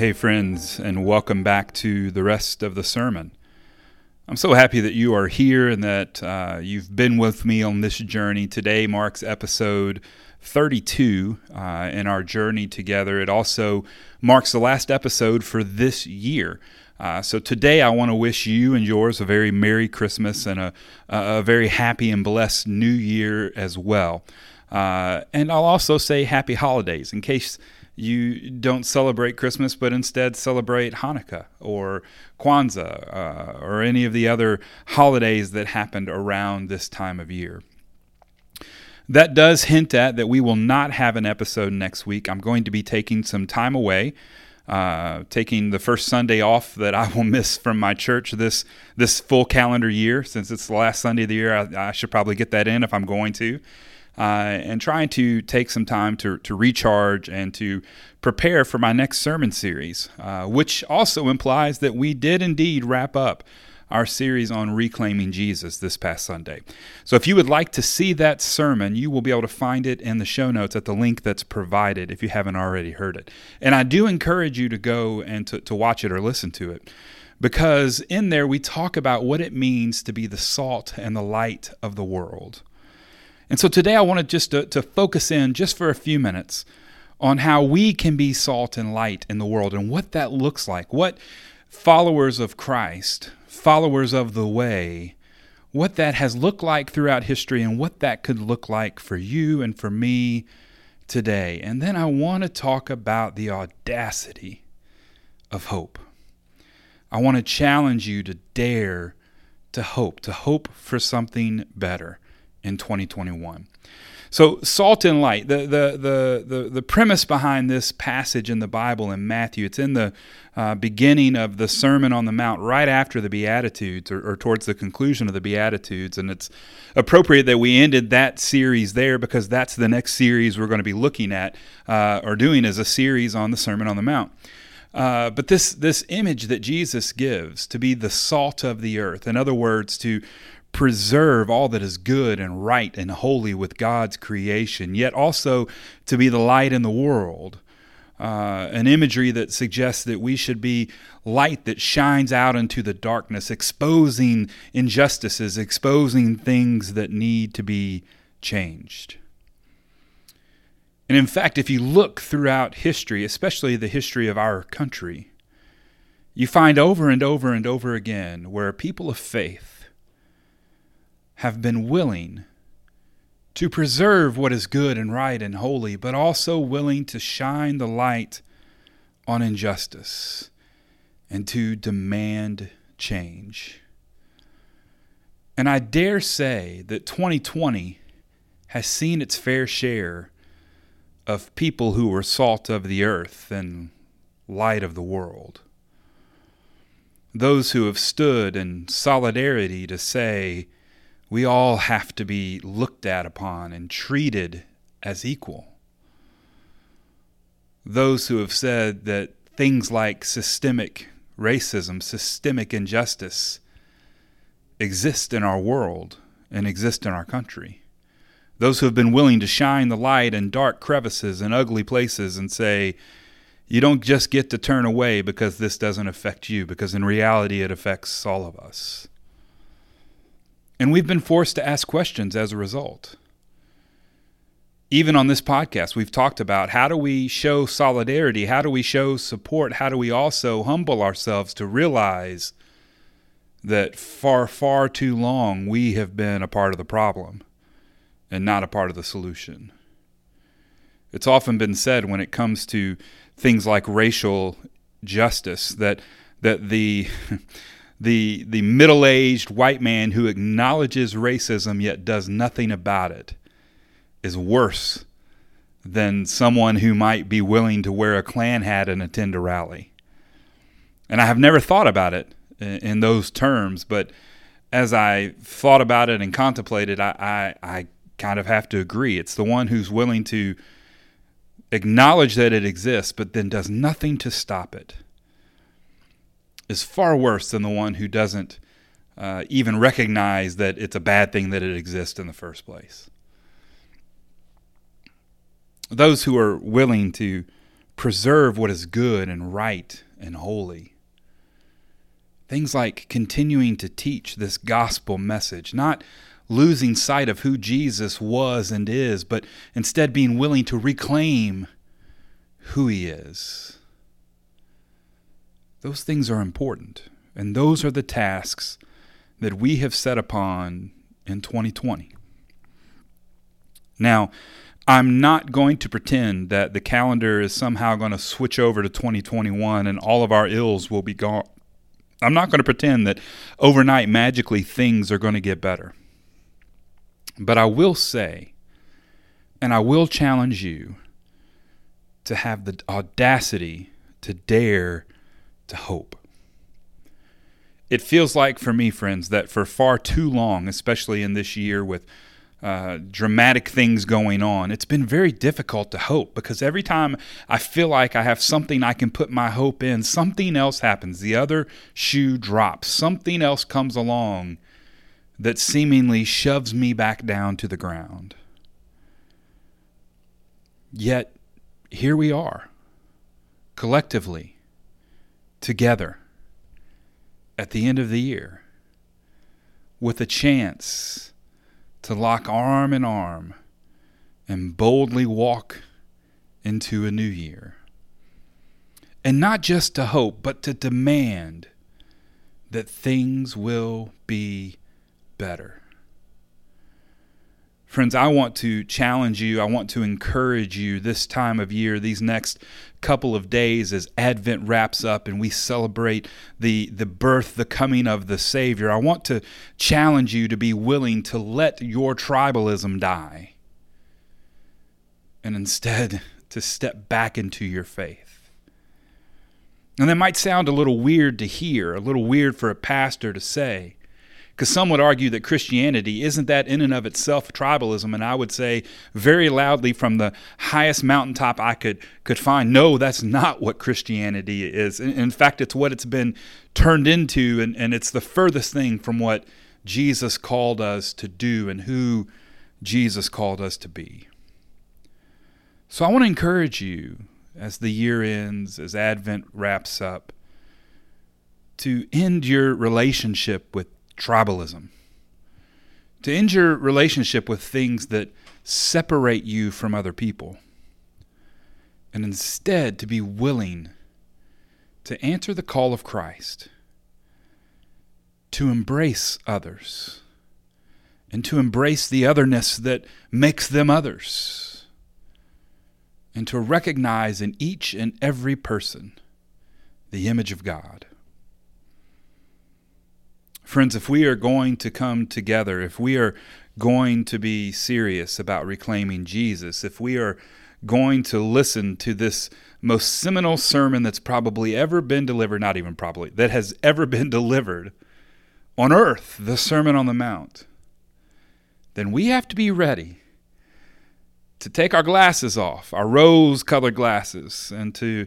Hey, friends, and welcome back to the rest of the sermon. I'm so happy that you are here and that uh, you've been with me on this journey. Today marks episode 32 uh, in our journey together. It also marks the last episode for this year. Uh, so today I want to wish you and yours a very Merry Christmas and a, a very happy and blessed New Year as well. Uh, and I'll also say Happy Holidays in case you don't celebrate Christmas, but instead celebrate Hanukkah or Kwanzaa uh, or any of the other holidays that happened around this time of year. That does hint at that we will not have an episode next week. I'm going to be taking some time away. Uh, taking the first Sunday off that I will miss from my church this this full calendar year, since it's the last Sunday of the year. I, I should probably get that in if I'm going to uh, and trying to take some time to, to recharge and to prepare for my next sermon series, uh, which also implies that we did indeed wrap up our series on reclaiming Jesus this past Sunday. So if you would like to see that sermon, you will be able to find it in the show notes at the link that's provided if you haven't already heard it. And I do encourage you to go and to, to watch it or listen to it because in there we talk about what it means to be the salt and the light of the world. And so today I wanted just to, to focus in just for a few minutes on how we can be salt and light in the world and what that looks like. What followers of Christ, followers of the way, what that has looked like throughout history and what that could look like for you and for me today. And then I want to talk about the audacity of hope. I want to challenge you to dare to hope, to hope for something better in 2021. So, salt and light, the, the, the, the, premise behind this passage in the Bible in Matthew, it's in the uh, beginning of the Sermon on the Mount, right after the Beatitudes, or, or, towards the conclusion of the Beatitudes. And it's appropriate that we ended that series there because that's the next series we're going to be looking at uh, or doing as a series on the Sermon on the Mount. Uh, but this this image that Jesus gives to be the salt of the earth, in other words, to preserve all that is good and right and holy with God's creation, yet also to be the light in the world. Uh, an imagery that suggests that we should be light that shines out into the darkness, exposing injustices, exposing things that need to be changed. And in fact, if you look throughout history, especially the history of our country, you find over and over and over again where people of faith have been willing to preserve what is good and right and holy, but also willing to shine the light on injustice and to demand change. And I dare say that 2020 has seen its fair share of people who were salt of the earth and light of the world. Those who have stood in solidarity to say, we all have to be looked at upon and treated as equal. Those who have said that things like systemic racism, systemic injustice exist in our world and exist in our country. Those who have been willing to shine the light in dark crevices and ugly places and say, you don't just get to turn away because this doesn't affect you, because in reality it affects all of us. And we've been forced to ask questions as a result. Even on this podcast, we've talked about how do we show solidarity? How do we show support? How do we also humble ourselves to realize that far, far too long we have been a part of the problem and not a part of the solution? It's often been said when it comes to things like racial justice that that the the the middle-aged white man who acknowledges racism yet does nothing about it is worse than someone who might be willing to wear a Klan hat and attend a rally. And I have never thought about it in, those terms, but as I thought about it and contemplated, I, I, I kind of have to agree. It's the one who's willing to acknowledge that it exists, but then does nothing to stop it is far worse than the one who doesn't uh, even recognize that it's a bad thing that it exists in the first place. Those who are willing to preserve what is good and right and holy. Things like continuing to teach this gospel message, not losing sight of who Jesus was and is, but instead being willing to reclaim who he is. Those things are important, and those are the tasks that we have set upon in 2020. Now, I'm not going to pretend that the calendar is somehow going to switch over to 2021 and all of our ills will be gone. I'm not going to pretend that overnight magically things are going to get better. But I will say, and I will challenge you to have the audacity to dare to hope. It feels like for me, friends, that for far too long, especially in this year with uh, dramatic things going on, it's been very difficult to hope because every time I feel like I have something I can put my hope in, something else happens. The other shoe drops. Something else comes along that seemingly shoves me back down to the ground. Yet, here we are, collectively, together, at the end of the year, with a chance to lock arm in arm and boldly walk into a new year. And not just to hope, but to demand that things will be better. Friends, I want to challenge you. I want to encourage you this time of year, these next couple of days as Advent wraps up and we celebrate the, the birth, the coming of the Savior. I want to challenge you to be willing to let your tribalism die and instead to step back into your faith. And that might sound a little weird to hear, a little weird for a pastor to say. Because some would argue that Christianity isn't that in and of itself tribalism, and I would say very loudly from the highest mountaintop I could could find, no, that's not what Christianity is. In, in fact, it's what it's been turned into, and, and it's the furthest thing from what Jesus called us to do and who Jesus called us to be. So I want to encourage you as the year ends, as Advent wraps up, to end your relationship with tribalism, to end your relationship with things that separate you from other people, and instead to be willing to answer the call of Christ, to embrace others, and to embrace the otherness that makes them others, and to recognize in each and every person the image of God. Friends, if we are going to come together, if we are going to be serious about reclaiming Jesus, if we are going to listen to this most seminal sermon that's probably ever been delivered, not even probably, that has ever been delivered on earth, the Sermon on the Mount, then we have to be ready to take our glasses off, our rose colored glasses, and to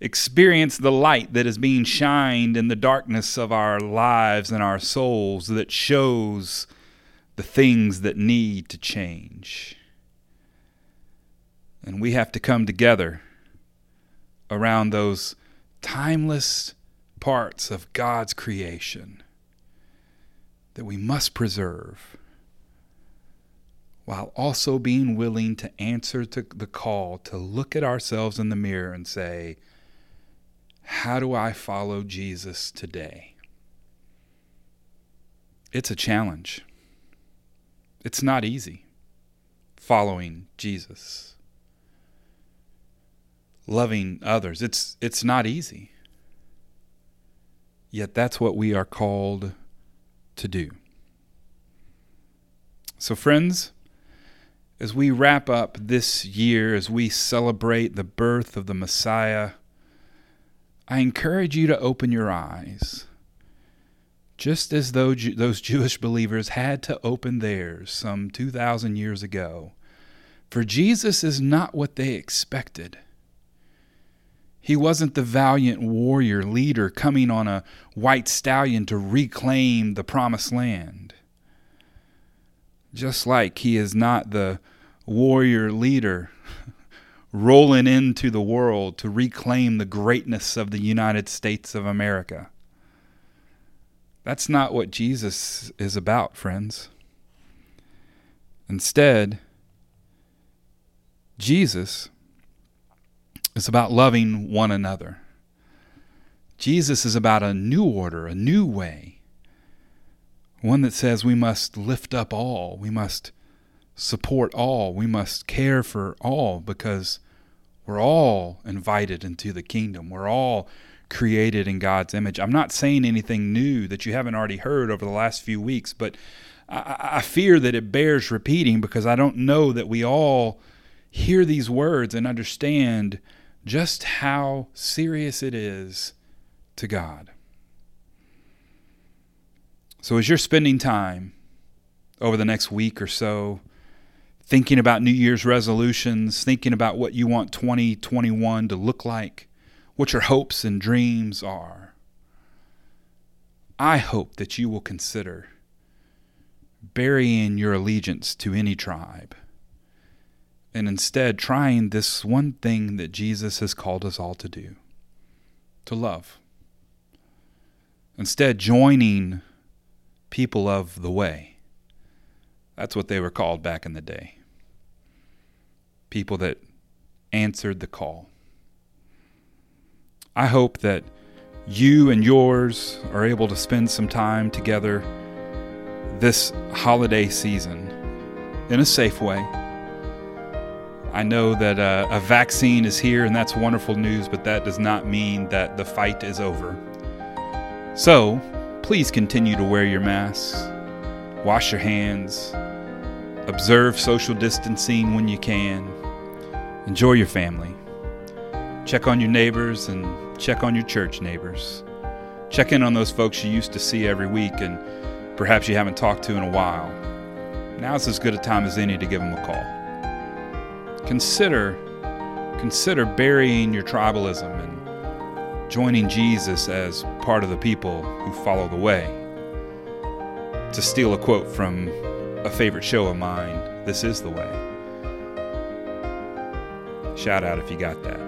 experience the light that is being shined in the darkness of our lives and our souls that shows the things that need to change. And we have to come together around those timeless parts of God's creation that we must preserve while also being willing to answer to the call to look at ourselves in the mirror and say, how do I follow Jesus today? It's a challenge. It's not easy following Jesus. Loving others. It's it's not easy. Yet that's what we are called to do. So friends, as we wrap up this year, as we celebrate the birth of the Messiah, I encourage you to open your eyes, just as though those Jewish believers had to open theirs some 2,000 years ago. For Jesus is not what they expected. He wasn't the valiant warrior leader coming on a white stallion to reclaim the promised land. Just like he is not the warrior leader rolling into the world to reclaim the greatness of the United States of America. That's not what Jesus is about, friends. Instead, Jesus is about loving one another. Jesus is about a new order, a new way, one that says we must lift up all, we must support all, we must care for all because we're all invited into the kingdom. We're all created in God's image. I'm not saying anything new that you haven't already heard over the last few weeks, but I, I fear that it bears repeating because I don't know that we all hear these words and understand just how serious it is to God. So, as you're spending time over the next week or so thinking about New Year's resolutions, thinking about what you want 2021 to look like, what your hopes and dreams are, I hope that you will consider burying your allegiance to any tribe and instead trying this one thing that Jesus has called us all to do to love. Instead, joining people of the way. That's what they were called back in the day. People that answered the call. I hope that you and yours are able to spend some time together this holiday season in a safe way I know that uh, a vaccine is here, and that's wonderful news, but that does not mean that the fight is over. So, please continue to wear your masks, wash your hands, observe social distancing when you can, enjoy your family, check on your neighbors, and check on your church neighbors. Check in on those folks you used to see every week and perhaps you haven't talked to in a while. Now's as good a time as any to give them a call consider consider burying your tribalism and joining Jesus as part of the people who follow the way. To steal a quote from a favorite show of mine, this is the way. Shout out if you got that.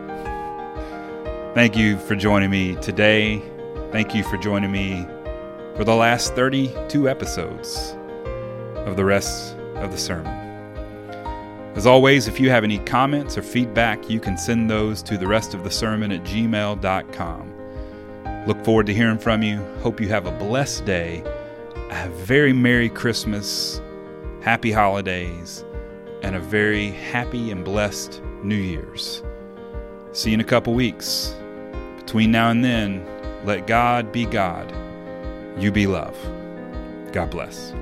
Thank you for joining me today. Thank you for joining me for the last 32 episodes of the rest of the sermon. As always, if you have any comments or feedback, you can send those to the rest of the sermon at gmail.com. Look forward to hearing from you. Hope you have a blessed day, a very Merry Christmas, Happy Holidays, and a very happy and blessed New Year's. See you in a couple weeks. Between now and then, let God be God. You be love. God bless.